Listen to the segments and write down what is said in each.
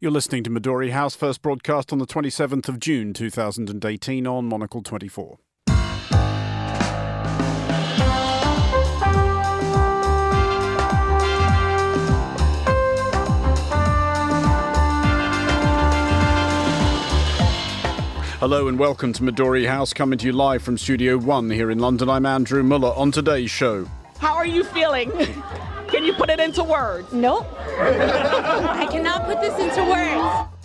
You're listening to Midori House, first broadcast on the 27th of June 2018 on Monocle 24. Hello and welcome to Midori House, coming to you live from Studio One here in London. I'm Andrew Mueller. On today's show, How are you feeling? Can you put it into words? Nope. I cannot put this into words.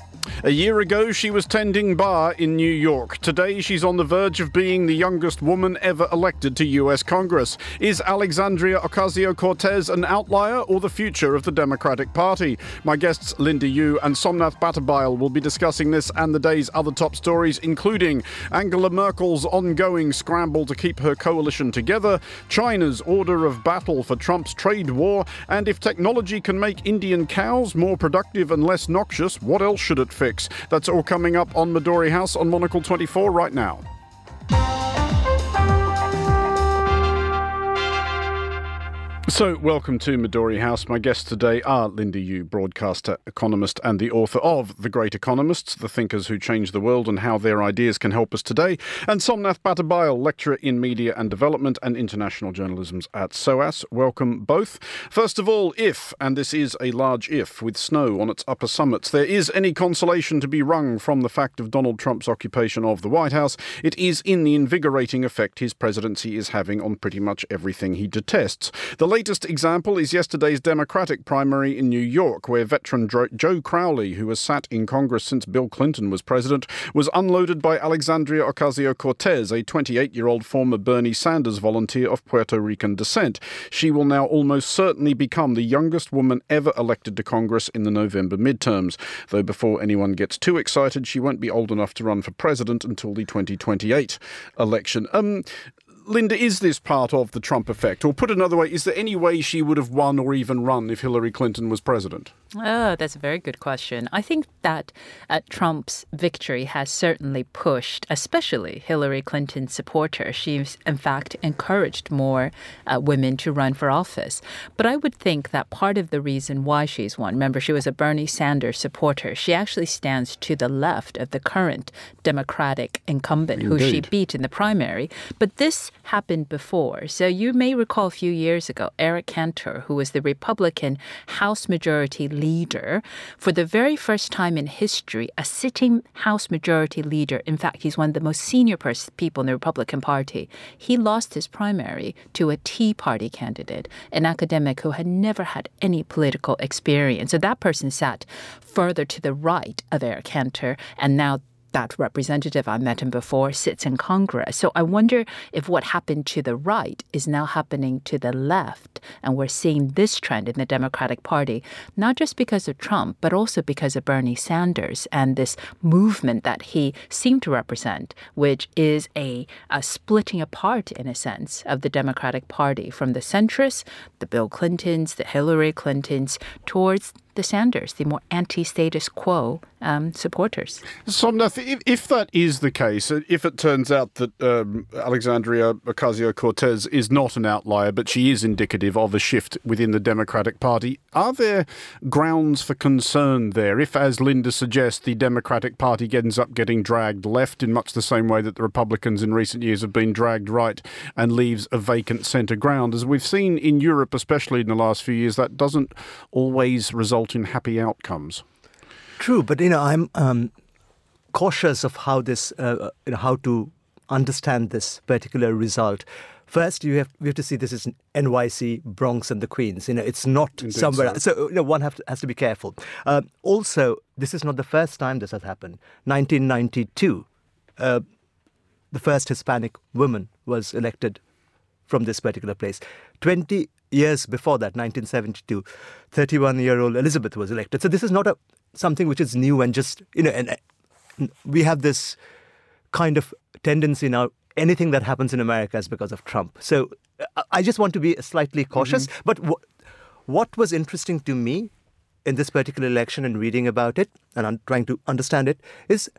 A year ago, she was tending bar in New York. Today, she's on the verge of being the youngest woman ever elected to U.S. Congress. Is Alexandria Ocasio Cortez an outlier or the future of the Democratic Party? My guests, Linda Yueh and Somnath Batabyal, will be discussing this and the day's other top stories, including Angela Merkel's ongoing scramble to keep her coalition together, China's order of battle for Trump's trade war, and if technology can make Indian cows more productive and less noxious, what else should it fix? That's all coming up on Midori House on Monocle 24 right now. So, welcome to Midori House. My guests today are Linda Yueh, broadcaster, economist, and the author of The Great Economists, The Thinkers Who Changed the World and How Their Ideas Can Help Us Today, and Somnath Batabyal, lecturer in media and development and international journalism at SOAS. Welcome both. First of all, if, and this is a large if, with snow on its upper summits, there is any consolation to be wrung from the fact of Donald Trump's occupation of the White House, it is in the invigorating effect his presidency is having on pretty much everything he detests. The latest example is yesterday's Democratic primary in New York, where veteran Joe Crowley, who has sat in Congress since Bill Clinton was president, was unloaded by Alexandria Ocasio Cortez, a 28 year old former Bernie Sanders volunteer of Puerto Rican descent. She will now almost certainly become the youngest woman ever elected to Congress in the November midterms. Though before anyone gets too excited, she won't be old enough to run for president until the 2028 election. Um, Linda, is this part of the Trump effect? Or put another way, is there any way she would have won or even run if Hillary Clinton was president? Oh, that's a very good question. I think that uh, Trump's victory has certainly pushed, especially Hillary Clinton's supporters. She's, in fact, encouraged more uh, women to run for office. But I would think that part of the reason why she's won, remember, she was a Bernie Sanders supporter. She actually stands to the left of the current Democratic incumbent Indeed. who she beat in the primary. But this happened before. So you may recall a few years ago, Eric Cantor, who was the Republican House Majority Leader, for the very first time in history, a sitting House Majority Leader, in fact, he's one of the most senior pers- people in the Republican Party, he lost his primary to a Tea Party candidate, an academic who had never had any political experience. So that person sat further to the right of Eric Cantor, and now that representative, I met him before, sits in Congress. So I wonder if what happened to the right is now happening to the left. And we're seeing this trend in the Democratic Party, not just because of Trump, but also because of Bernie Sanders and this movement that he seemed to represent, which is a, a splitting apart, in a sense, of the Democratic Party from the centrists, the Bill Clintons, the Hillary Clintons, towards the Sanders, the more anti status quo um, supporters. Somnath, if, if, that is the case, uh, if it turns out that um, Alexandria Ocasio Cortez is not an outlier, but she is indicative of a shift within the Democratic Party, are there grounds for concern there? If, as Linda suggests, the Democratic Party ends up getting dragged left in much the same way that the Republicans in recent years have been dragged right and leaves a vacant centre ground, as we've seen in Europe, especially in the last few years, that doesn't always result result in happy outcomes. True, but you know, I'm um, cautious of how this, uh, uh you know, how to understand this particular result. First, you have we have to see this is NYC, Bronx, and the Queens. You know, it's not Indeed somewhere. So. so you know, one have to, has to be careful. Uh, also, this is not the first time this has happened. 1992, uh, the first Hispanic woman was elected from this particular place. 20 years before that, 1972, 31 year old Elizabeth was elected. So this is not a something which is new and just, you know, and, we have this kind of tendency now. Anything that happens in America is because of Trump. So I just want to be slightly cautious. Mm-hmm. But w- what was interesting to me in this particular election and reading about it, and I'm trying to understand it, is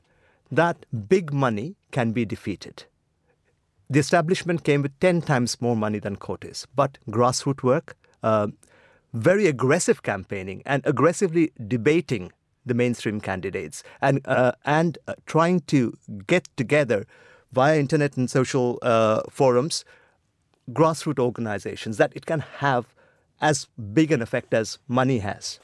that big money can be defeated. The establishment came with 10 times more money than Cortez, but grassroots work, uh, very aggressive campaigning, and aggressively debating the mainstream candidates and uh, and uh, trying to get together via internet and social uh, forums grassroots organizations that it can have as big an effect as money has.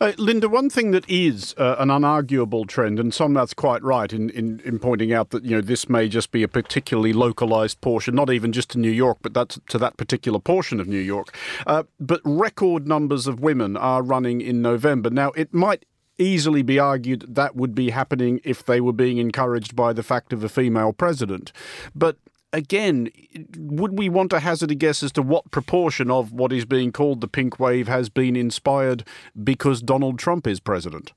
Uh, Linda, one thing that is uh, an unarguable trend, and Somnath's quite right in, in, in, pointing out that you know this may just be a particularly localized portion, not even just to New York, but that's to that particular portion of New York. Uh, but record numbers of women are running in November. Now, it might easily be argued that would be happening if they were being encouraged by the fact of a female president. But again, would we want to hazard a guess as to what proportion of what is being called the pink wave has been inspired because Donald Trump is president?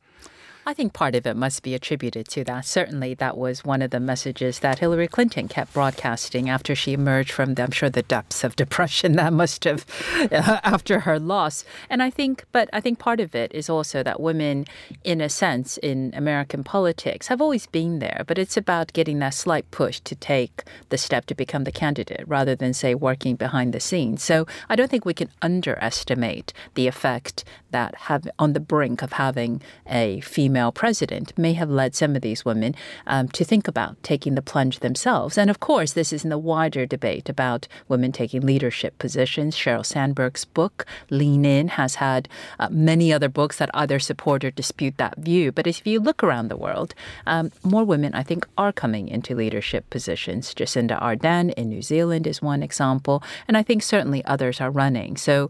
I think part of it must be attributed to that. Certainly, that was one of the messages that Hillary Clinton kept broadcasting after she emerged from, the, I'm sure, the depths of depression that must have uh, after her loss. And I think, but I think part of it is also that women, in a sense, in American politics, have always been there. But it's about getting that slight push to take the step to become the candidate, rather than say working behind the scenes. So I don't think we can underestimate the effect that have on the brink of having a female president may have led some of these women um, to think about taking the plunge themselves. And of course, this is in the wider debate about women taking leadership positions. Sheryl Sandberg's book, Lean In, has had uh, many other books that either support or dispute that view. But if you look around the world, um, more women, I think, are coming into leadership positions. Jacinda Ardern in New Zealand is one example. And I think certainly others are running. So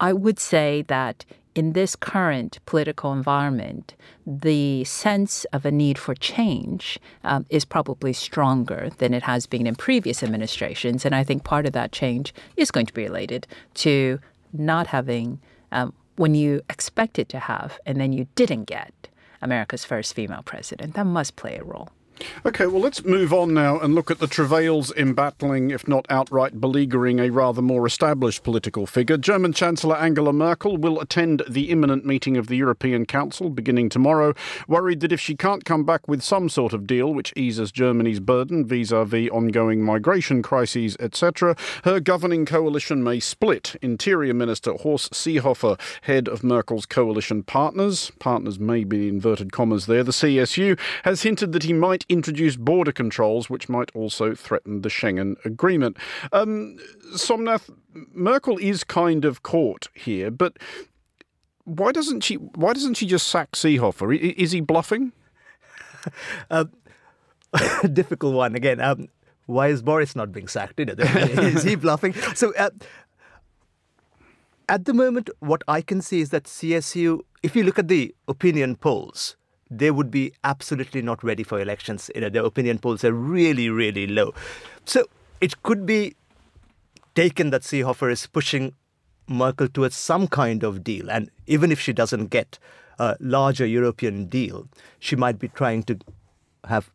I would say that in this current political environment, the sense of a need for change um, is probably stronger than it has been in previous administrations. And I think part of that change is going to be related to not having, um, when you expected to have, and then you didn't get America's first female president. That must play a role. Okay, well, let's move on now and look at the travails in battling, if not outright beleaguering, a rather more established political figure. German Chancellor Angela Merkel will attend the imminent meeting of the European Council beginning tomorrow, worried that if she can't come back with some sort of deal which eases Germany's burden vis a vis ongoing migration crises, etc., her governing coalition may split. Interior Minister Horst Seehofer, head of Merkel's coalition partners, partners may be inverted commas there, the CSU, has hinted that he might introduce border controls, which might also threaten the Schengen Agreement. Um, Somnath, Merkel is kind of caught here, but why doesn't she? Why doesn't she just sack Seehofer? Is he bluffing? uh, difficult one again. Um, why is Boris not being sacked? Is he bluffing? So. Uh, at the moment, what I can see is that CSU, if you look at the opinion polls, they would be absolutely not ready for elections. You know, their opinion polls are really, really low. So it could be taken that Seehofer is pushing Merkel towards some kind of deal. And even if she doesn't get a larger European deal, she might be trying to have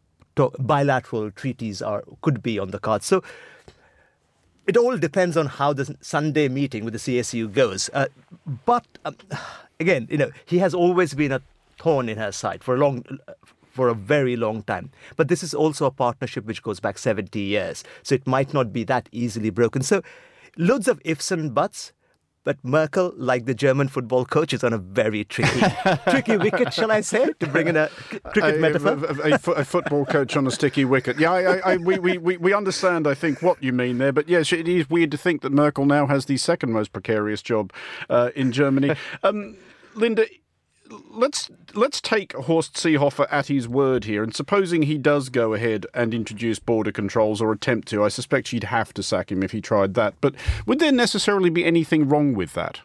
bilateral treaties or could be on the cards. So it all depends on how the Sunday meeting with the CSU goes. Uh, but um, again, you know, he has always been a thorn in her side for a long for a very long time. But this is also a partnership which goes back 70 years. So it might not be that easily broken. So loads of ifs and buts. But Merkel, like the German football coach, is on a very tricky, tricky wicket, shall I say, to bring in a cricket a, metaphor. A, a, a, football coach on a sticky wicket. Yeah, I, I, we, we, we understand, I think, what you mean there. But yes, it is weird to think that Merkel now has the second most precarious job uh, in Germany. Um, Linda, let's let's take Horst Seehofer at his word here, and supposing he does go ahead and introduce border controls or attempt to, I suspect she'd have to sack him if he tried that. But would there necessarily be anything wrong with that?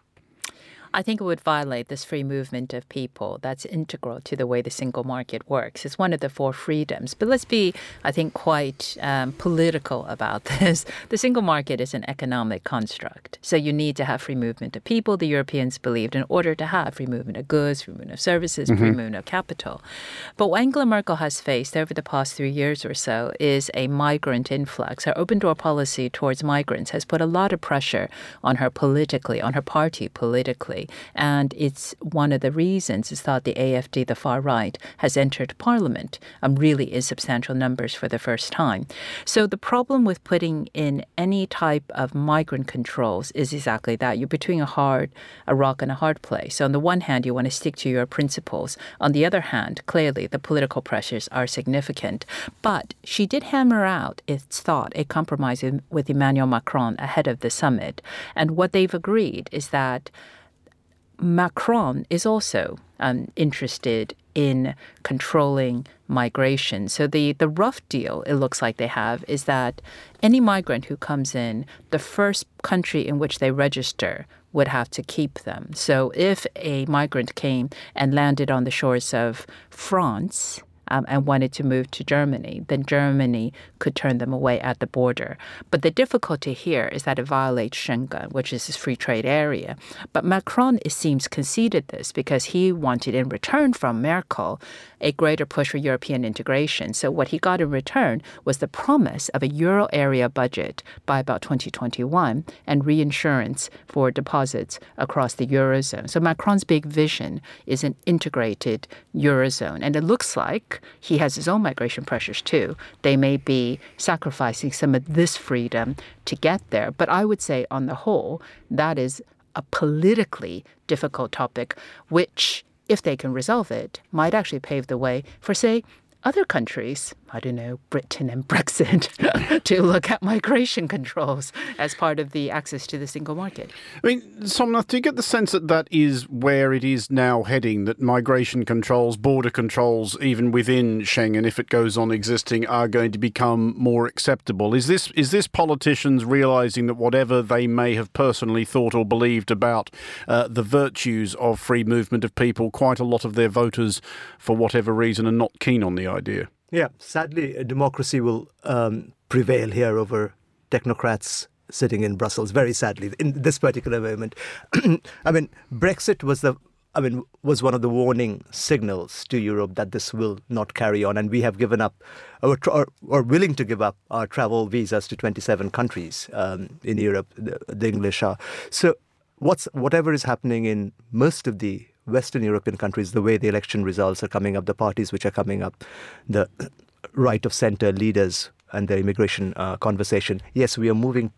I think it would violate this free movement of people that's integral to the way the single market works. It's one of the four freedoms. But let's be, I think, quite um, political about this. The single market is an economic construct. So you need to have free movement of people. The Europeans believed in order to have free movement of goods, free movement of services, mm-hmm. free movement of capital. But what Angela Merkel has faced over the past three years or so is a migrant influx. Her open door policy towards migrants has put a lot of pressure on her politically, on her party politically And it's one of the reasons is that the AFD, the far right, has entered parliament um, really in substantial numbers for the first time. So the problem with putting in any type of migrant controls is exactly that. You're between a hard, a rock and a hard place. So on the one hand, you want to stick to your principles. On the other hand, clearly the political pressures are significant. But she did hammer out, it's thought, a compromise with Emmanuel Macron ahead of the summit. And what they've agreed is that Macron is also um, interested in controlling migration. So the, the rough deal it looks like they have is that any migrant who comes in, the first country in which they register would have to keep them. So if a migrant came and landed on the shores of France, um, and wanted to move to Germany, then Germany could turn them away at the border. But the difficulty here is that it violates Schengen, which is this free trade area. But Macron, it seems, conceded this because he wanted in return from Merkel a greater push for European integration. So what he got in return was the promise of a euro area budget by about 2021 and reinsurance for deposits across the eurozone. So Macron's big vision is an integrated eurozone, and it looks like he has his own migration pressures too. They may be sacrificing some of this freedom to get there, but I would say on the whole that is a politically difficult topic, which if they can resolve it, might actually pave the way for, say, other countries, I don't know, Britain and Brexit, to look at migration controls as part of the access to the single market. I mean, Somnath, do you get the sense that that is where it is now heading, that migration controls, border controls, even within Schengen, if it goes on existing, are going to become more acceptable? Is this, is this politicians realising that whatever they may have personally thought or believed about uh, the virtues of free movement of people, quite a lot of their voters, for whatever reason, are not keen on the idea? Yeah, sadly, democracy will um, prevail here over technocrats sitting in Brussels. Very sadly, in this particular moment, I mean, Brexit was the I mean, was one of the warning signals to Europe that this will not carry on, and we have given up, or, or, or willing to give up our travel visas to 27 countries um, in Europe. The, the English are so. What's whatever is happening in most of the Western European countries, the way the election results are coming up, the parties which are coming up, the right of center leaders and their immigration uh, conversation, yes, we are moving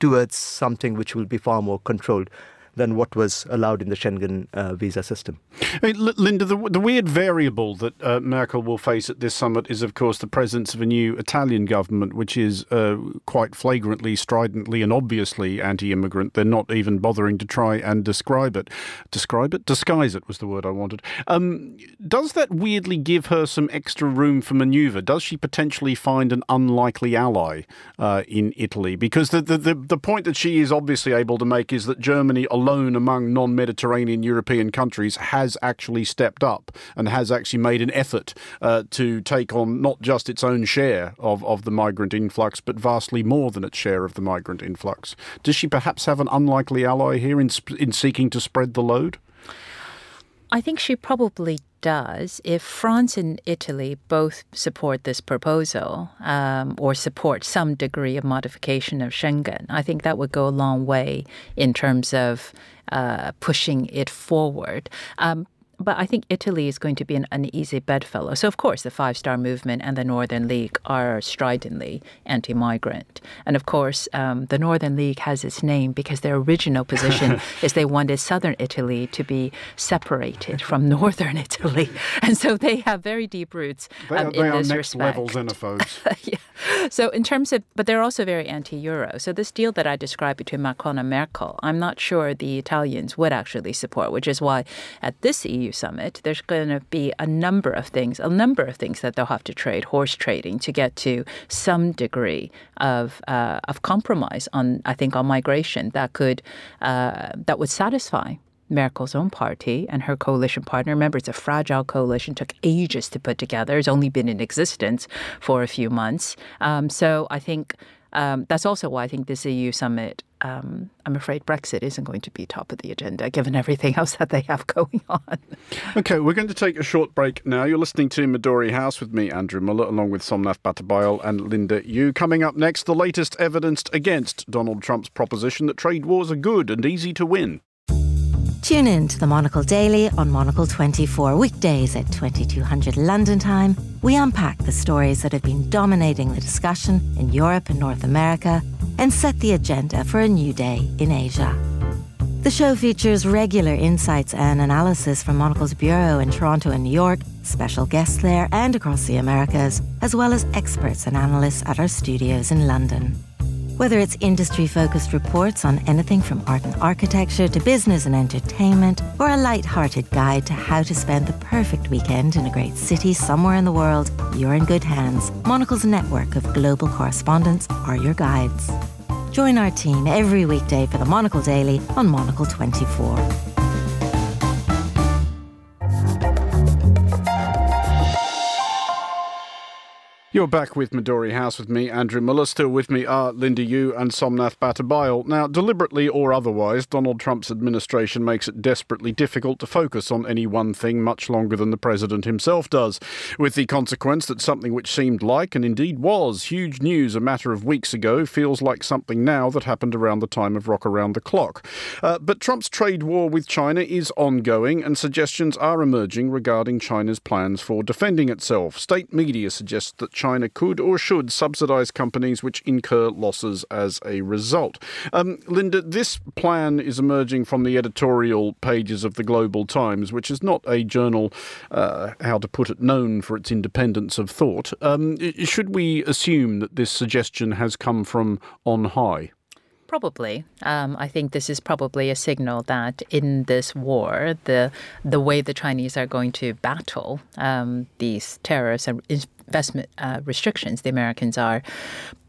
towards something which will be far more controlled than what was allowed in the Schengen uh, visa system. I mean, Linda, the, the, weird variable that uh, Merkel will face at this summit is, of course, the presence of a new Italian government, which is uh, quite flagrantly, stridently, and obviously anti-immigrant. They're not even bothering to try and describe it. Describe it? Disguise it was the word I wanted. Um, does that weirdly give her some extra room for manoeuvre? Does she potentially find an unlikely ally uh, in Italy? Because the, the, the, the point that she is obviously able to make is that Germany among non Mediterranean European countries has actually stepped up and has actually made an effort uh, to take on not just its own share of, of the migrant influx, but vastly more than its share of the migrant influx. Does she perhaps have an unlikely ally here in, in seeking to spread the load? I think she probably does, if France and Italy both support this proposal um, or support some degree of modification of Schengen, I think that would go a long way in terms of uh, pushing it forward. Um, but I think Italy is going to be an uneasy bedfellow. So, of course, the Five Star Movement and the Northern League are stridently anti migrant. And of course, um, the Northern League has its name because their original position is they wanted Southern Italy to be separated from Northern Italy. And so they have very deep roots they um, are, in they this are next respect. level xenophobes. yeah. So, in terms of, but they're also very anti Euro. So, this deal that I described between Macron and Merkel, I'm not sure the Italians would actually support, which is why at this EU summit, there's going to be a number of things, a number of things that they'll have to trade, horse trading, to get to some degree of uh, of compromise on, I think, on migration that could uh, that would satisfy Merkel's own party and her coalition partner. Remember, it's a fragile coalition, took ages to put together. It's only been in existence for a few months. Um, so I think um, that's also why I think this EU summit, um, I'm afraid Brexit isn't going to be top of the agenda, given everything else that they have going on. Okay, we're going to take a short break now. You're listening to Midori House with me, Andrew Mueller, along with Somnath Batabyal and Linda Yueh. Coming up next, the latest evidence against Donald Trump's proposition that trade wars are good and easy to win. Tune in to the Monocle Daily on Monocle 24 weekdays at 2200 London time. We unpack the stories that have been dominating the discussion in Europe and North America and set the agenda for a new day in Asia. The show features regular insights and analysis from Monocle's bureau in Toronto and New York, special guests there and across the Americas, as well as experts and analysts at our studios in London. Whether it's industry focused reports on anything from art and architecture to business and entertainment, or a light-hearted guide to how to spend the perfect weekend in a great city somewhere in the world, you're in good hands. Monocle's network of global correspondents are your guides. Join our team every weekday for the Monocle Daily on Monocle 24. You're back with Midori House with me, Andrew Mueller. Still with me are Linda Yueh and Somnath Batabyal. Now, deliberately or otherwise, Donald Trump's administration makes it desperately difficult to focus on any one thing much longer than the president himself does, with the consequence that something which seemed like, and indeed was, huge news a matter of weeks ago feels like something now that happened around the time of Rock Around the Clock. Uh, but Trump's trade war with China is ongoing, and suggestions are emerging regarding China's plans for defending itself. State media suggest that China could or should subsidise companies which incur losses as a result. Um, Linda, this plan is emerging from the editorial pages of the Global Times, which is not a journal, uh, how to put it, known for its independence of thought. Um, should we assume that this suggestion has come from on high? Probably. Um, I think this is probably a signal that in this war, the the way the Chinese are going to battle um, these tariffs and investment uh, restrictions the Americans are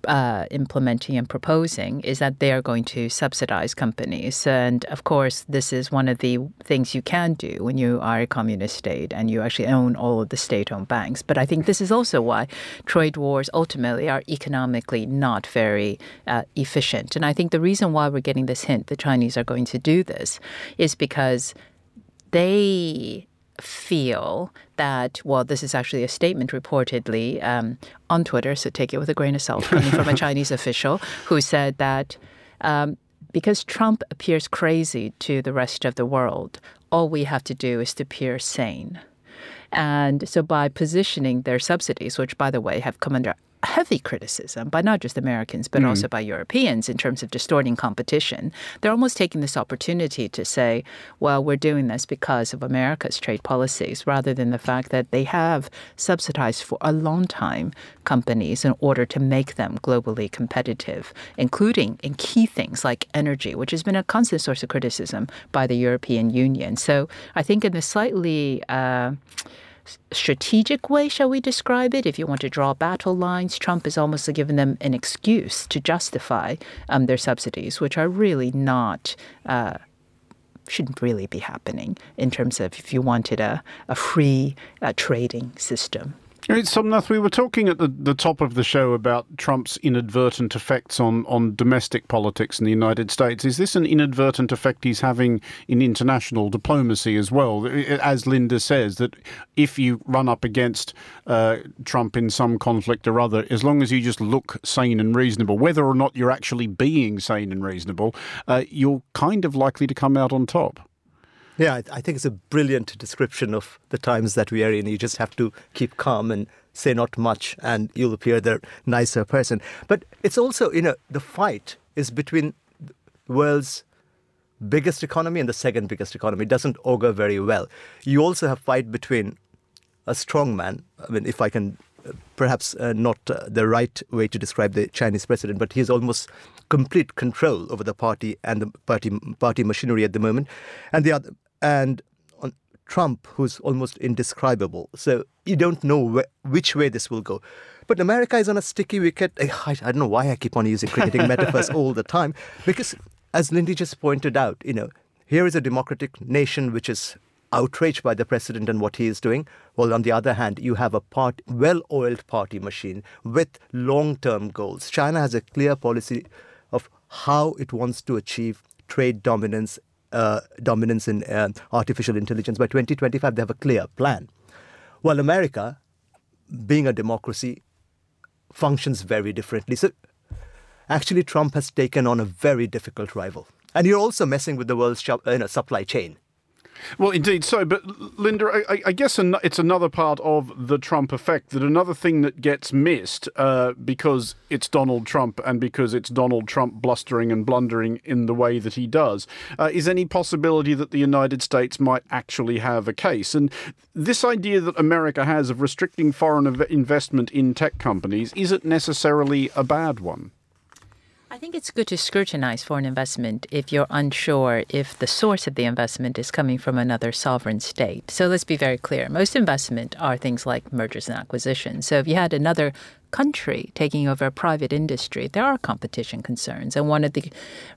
uh, implementing and proposing is that they are going to subsidize companies. And of course, this is one of the things you can do when you are a communist state and you actually own all of the state owned banks. But I think this is also why trade wars ultimately are economically not very uh, efficient. And I think the reason why we're getting this hint the Chinese are going to do this is because they feel that, well, this is actually a statement reportedly um, on Twitter, so take it with a grain of salt, coming from a Chinese official who said that um, because Trump appears crazy to the rest of the world, all we have to do is to appear sane. And so by positioning their subsidies, which, by the way, have come under heavy criticism by not just Americans, but mm. also by Europeans in terms of distorting competition. They're almost taking this opportunity to say, well, we're doing this because of America's trade policies, rather than the fact that they have subsidized for a long time companies in order to make them globally competitive, including in key things like energy, which has been a constant source of criticism by the European Union. So I think in the slightly uh, strategic way, shall we describe it? If you want to draw battle lines, Trump has almost given them an excuse to justify um, their subsidies, which are really not. Uh, shouldn't really be happening in terms of if you wanted a, a free uh, trading system. It's Somnath, we were talking at the, the top of the show about Trump's inadvertent effects on, on domestic politics in the United States. Is this an inadvertent effect he's having in international diplomacy as well? As Linda says, that if you run up against uh, Trump in some conflict or other, as long as you just look sane and reasonable, whether or not you're actually being sane and reasonable, uh, you're kind of likely to come out on top. Yeah, I think it's a brilliant description of the times that we are in. You just have to keep calm and say not much, and you'll appear the nicer person. But it's also, you know, the fight is between the world's biggest economy and the second biggest economy. It doesn't augur very well. You also have fight between a strong man. I mean, if I can, uh, perhaps uh, not uh, the right way to describe the Chinese president, but he has almost complete control over the party and the party party machinery at the moment. And the other and Trump, who's almost indescribable. So you don't know wh- which way this will go. But America is on a sticky wicket. I, I don't know why I keep on using cricketing metaphors all the time, because as Lindy just pointed out, you know, here is a democratic nation which is outraged by the president and what he is doing. Well, on the other hand, you have a part, well-oiled party machine with long-term goals. China has a clear policy of how it wants to achieve trade dominance uh, dominance in uh, artificial intelligence. By 2025, they have a clear plan. While America, being a democracy, functions very differently. So actually, Trump has taken on a very difficult rival. And you're also messing with the world's you know, supply chain. Well, indeed so. But Linda, I, I guess an, it's another part of the Trump effect that another thing that gets missed uh, because it's Donald Trump and because it's Donald Trump blustering and blundering in the way that he does uh, is any possibility that the United States might actually have a case. And this idea that America has of restricting foreign investment in tech companies isn't necessarily a bad one. I think it's good to scrutinize foreign investment if you're unsure if the source of the investment is coming from another sovereign state. So let's be very clear. Most investment are things like mergers and acquisitions. So if you had another country taking over a private industry, there are competition concerns. And one of the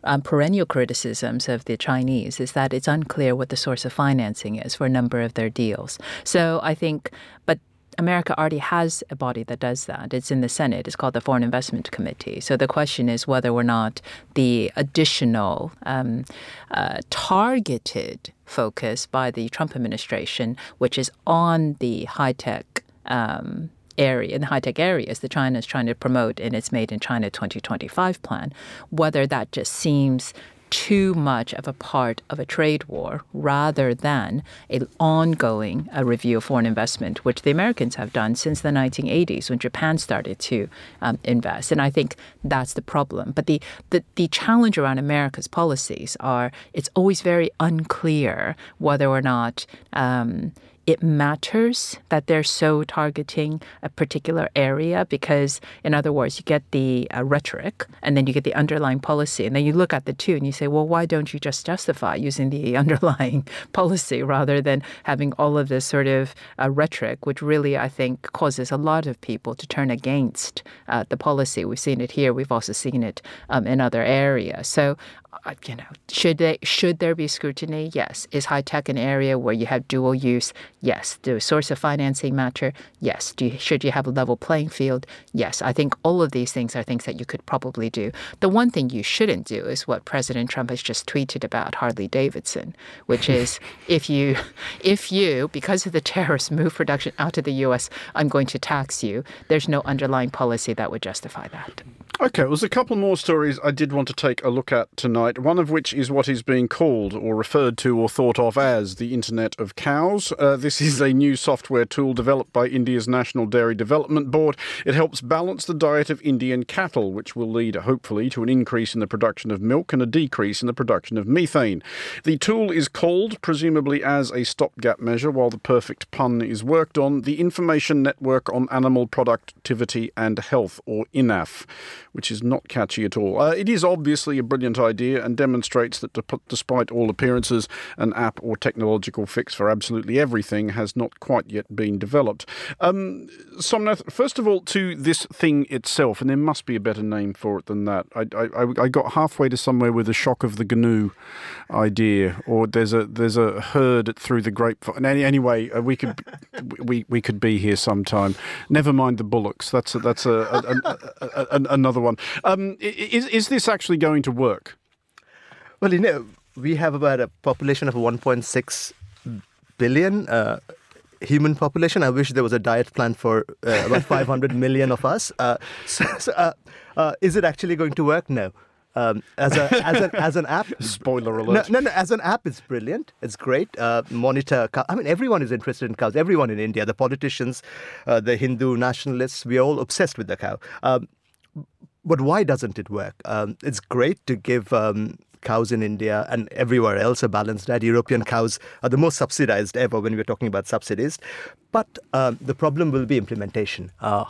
um, perennial criticisms of the Chinese is that it's unclear what the source of financing is for a number of their deals. So I think, but America already has a body that does that. It's in the Senate. It's called the Foreign Investment Committee. So the question is whether or not the additional um, uh, targeted focus by the Trump administration, which is on the high tech. Um, area in the high tech areas that China is trying to promote in its Made in China 2025 plan, whether that just seems too much of a part of a trade war rather than an ongoing a review of foreign investment, which the Americans have done since the 1980s when Japan started to um, invest. And I think that's the problem. But the, the, the challenge around America's policies are it's always very unclear whether or not um, it matters that they're so targeting a particular area because, in other words, you get the uh, rhetoric and then you get the underlying policy. And then you look at the two and you say, well, why don't you just justify using the underlying policy rather than having all of this sort of uh, rhetoric, which really, I think, causes a lot of people to turn against uh, the policy. We've seen it here. We've also seen it um, in other areas. So Uh, you know, should they should there be scrutiny? Yes. Is high tech an area where you have dual use? Yes. Do source of financing matter? Yes. Do you, should you have a level playing field? Yes. I think all of these things are things that you could probably do. The one thing you shouldn't do is what President Trump has just tweeted about Harley Davidson, which is if you if you because of the tariffs move production out of the U.S., I'm going to tax you. There's no underlying policy that would justify that. Okay, well, there's a couple more stories I did want to take a look at tonight. One of which is what is being called or referred to or thought of as the Internet of Cows. Uh, this is a new software tool developed by India's National Dairy Development Board. It helps balance the diet of Indian cattle, which will lead, hopefully, to an increase in the production of milk and a decrease in the production of methane. The tool is called, presumably as a stopgap measure while the perfect pun is worked on, the Information Network on Animal Productivity and Health, or INAPH which is not catchy at all. Uh, it is obviously a brilliant idea and demonstrates that de- despite all appearances, an app or technological fix for absolutely everything has not quite yet been developed. Um, Somnath, first of all, to this thing itself, and there must be a better name for it than that. I, I, I got halfway to somewhere with the shock of the GNU idea, or there's a there's a herd through the grapevine. Any, anyway, uh, we could we we could be here sometime. Never mind the bullocks. That's a, that's a, a, a, a another one. Um, is is this actually going to work? Well, you know, we have about a population of 1.6 billion. Uh, human population. I wish there was a diet plan for uh, about 500 million of us. Uh, so, so uh, uh, is it actually going to work? No. Um, as a as an as an app. Spoiler alert. No, no, no, As an app, it's brilliant. It's great. Uh, monitor. I mean, everyone is interested in cows. Everyone in India, the politicians, uh, the Hindu nationalists, we are all obsessed with the cow. Um, but why doesn't it work? Um, it's great to give um, cows in India and everywhere else a balanced diet. European cows are the most subsidized ever when we're talking about subsidies. But um, the problem will be implementation. Uh,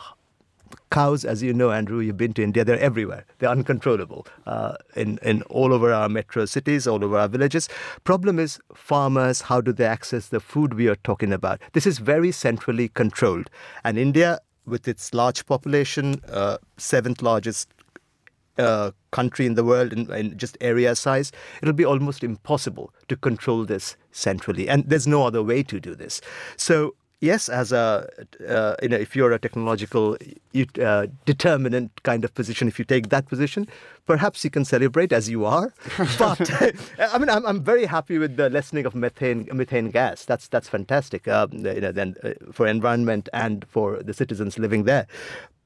cows, as you know, Andrew, you've been to India, they're everywhere. They're uncontrollable uh, in, in all over our metro cities, all over our villages. Problem is farmers, how do they access the food we are talking about? This is very centrally controlled. And India with its large population, uh, seventh largest uh, country in the world in, in, just area size, it'll be almost impossible to control this centrally. And there's no other way to do this. So yes, as a uh, you know, if you're a technological uh, determinant kind of position, if you take that position, perhaps you can celebrate as you are. but I mean, I'm, I'm very happy with the lessening of methane methane gas. That's that's fantastic. Uh, you know, then uh, for environment and for the citizens living there.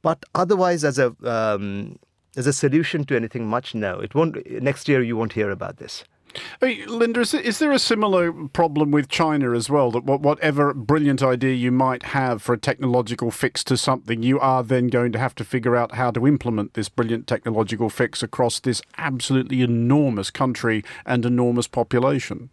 But otherwise, as a um, as a solution to anything much, no, it won't. Next year, you won't hear about this. Hey, Linda, is is there a similar problem with China as well? That whatever brilliant idea you might have for a technological fix to something, you are then going to have to figure out how to implement this brilliant technological fix across this absolutely enormous country and enormous population.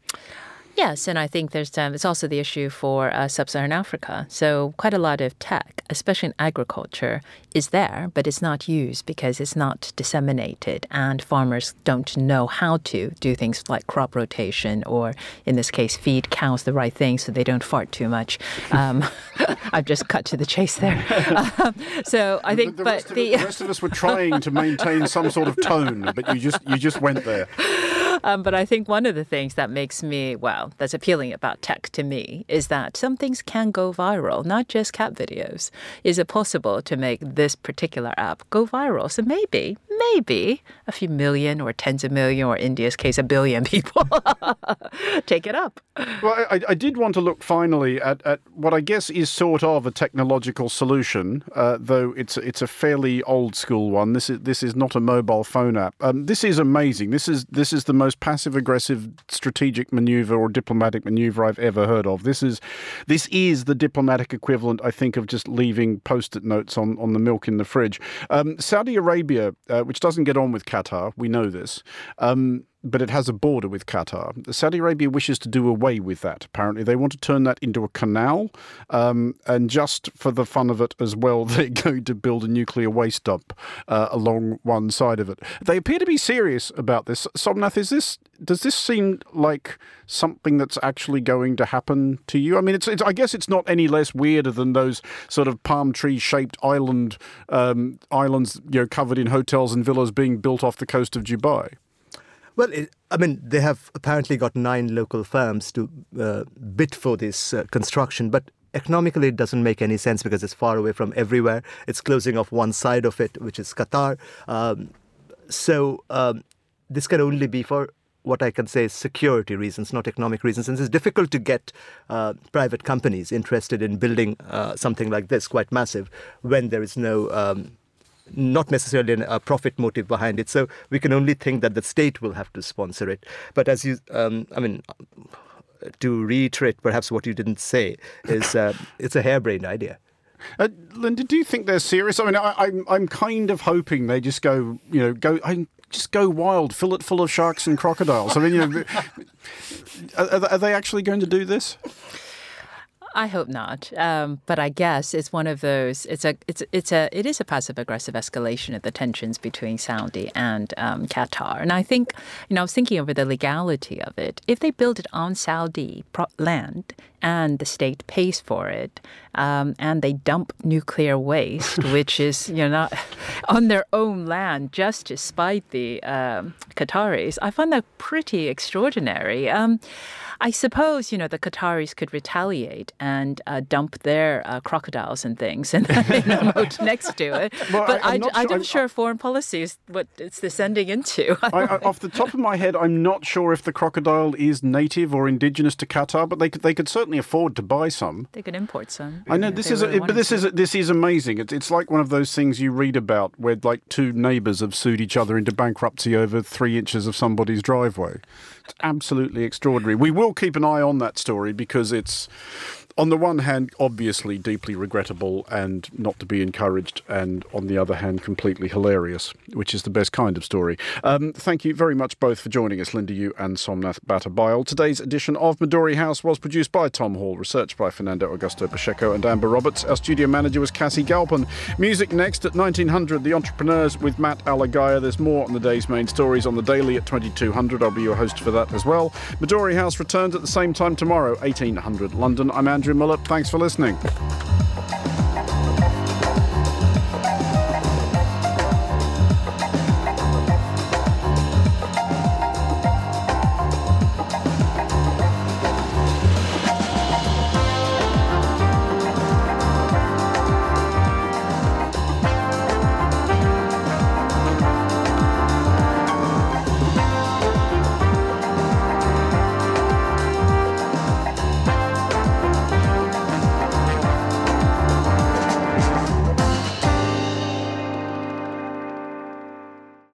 Yes, and I think there's um, it's also the issue for uh, sub-Saharan Africa. So quite a lot of tech, especially in agriculture, is there, but it's not used because it's not disseminated, and farmers don't know how to do things like crop rotation, or in this case, feed cows the right thing so they don't fart too much. Um, I've just cut to the chase there. Um, so I think, the, the but rest the, the rest of us were trying to maintain some sort of tone, but you just you just went there. Um, but I think one of the things that makes me, well, that's appealing about tech to me is that some things can go viral, not just cat videos. Is it possible to make this particular app go viral? So maybe, maybe a few million or tens of million, or India's case, a billion people take it up. Well, I, I, did want to look finally at, at what I guess is sort of a technological solution, uh, though it's it's a fairly old school one. This is this is not a mobile phone app. Um, this is amazing. This is this is the most most passive aggressive strategic maneuver or diplomatic maneuver I've ever heard of. This is this is the diplomatic equivalent, I think, of just leaving post-it notes on, on the milk in the fridge. Um, Saudi Arabia, uh, which doesn't get on with Qatar, we know this. Um, but it has a border with Qatar. Saudi Arabia wishes to do away with that. Apparently, they want to turn that into a canal, um, and just for the fun of it as well, they're going to build a nuclear waste dump uh, along one side of it. They appear to be serious about this. Somnath, is this does this seem like something that's actually going to happen to you? I mean, it's, it's I guess it's not any less weirder than those sort of palm tree shaped island um, islands, you know, covered in hotels and villas being built off the coast of Dubai. Well, it, I mean, they have apparently got nine local firms to uh, bid for this uh, construction, but economically it doesn't make any sense because it's far away from everywhere. It's closing off one side of it, which is Qatar. Um, so um, this can only be for what I can say is security reasons, not economic reasons. And it's difficult to get uh, private companies interested in building uh, something like this, quite massive, when there is no um, not necessarily a profit motive behind it. So we can only think that the state will have to sponsor it. But as you, um, I mean, to reiterate perhaps what you didn't say, is uh, it's a harebrained idea. Uh, Linda, do you think they're serious? I mean, I, am I'm, I'm kind of hoping they just go, you know, go. I just go wild, fill it full of sharks and crocodiles. I mean, you know, are, are they actually going to do this? I hope not. Um, but I guess it's one of those. It's a. It's it's a. It is a passive aggressive escalation of the tensions between Saudi and um, Qatar. And I think, you know, I was thinking over the legality of it. If they build it on Saudi land and the state pays for it, um, and they dump nuclear waste, which is you know not on their own land, just to spite the um, Qataris, I find that pretty extraordinary. Um, I suppose, you know, the Qataris could retaliate and uh, dump their uh, crocodiles and things in, in a moat next to it. Well, but I, am not, sure, sure foreign policy is what it's descending into. I, I, off the top of my head, I'm not sure if the crocodile is native or indigenous to Qatar, but they could, they could certainly afford to buy some. They could import some. I know this is, really a, but this to. is this is amazing. It's, it's like one of those things you read about where like two neighbours have sued each other into bankruptcy over three inches of somebody's driveway. It's absolutely extraordinary. We will keep an eye on that story because it's on the one hand, obviously deeply regrettable and not to be encouraged, and on the other hand, completely hilarious, which is the best kind of story. Um, thank you very much both for joining us, Linda Yueh and Somnath Batabyal. Today's edition of Midori House was produced by Tom Hall, researched by Fernando Augusto Pacheco and Amber Roberts. Our studio manager was Cassie Galpin. Music next at 1900, The Entrepreneurs with Matt Alagiah. There's more on the day's main stories on the daily at 2200. I'll be your host for that as well. Midori House returns at the same time tomorrow, 1800 London. I'm Andrew. Andrew Mueller. Thanks for listening.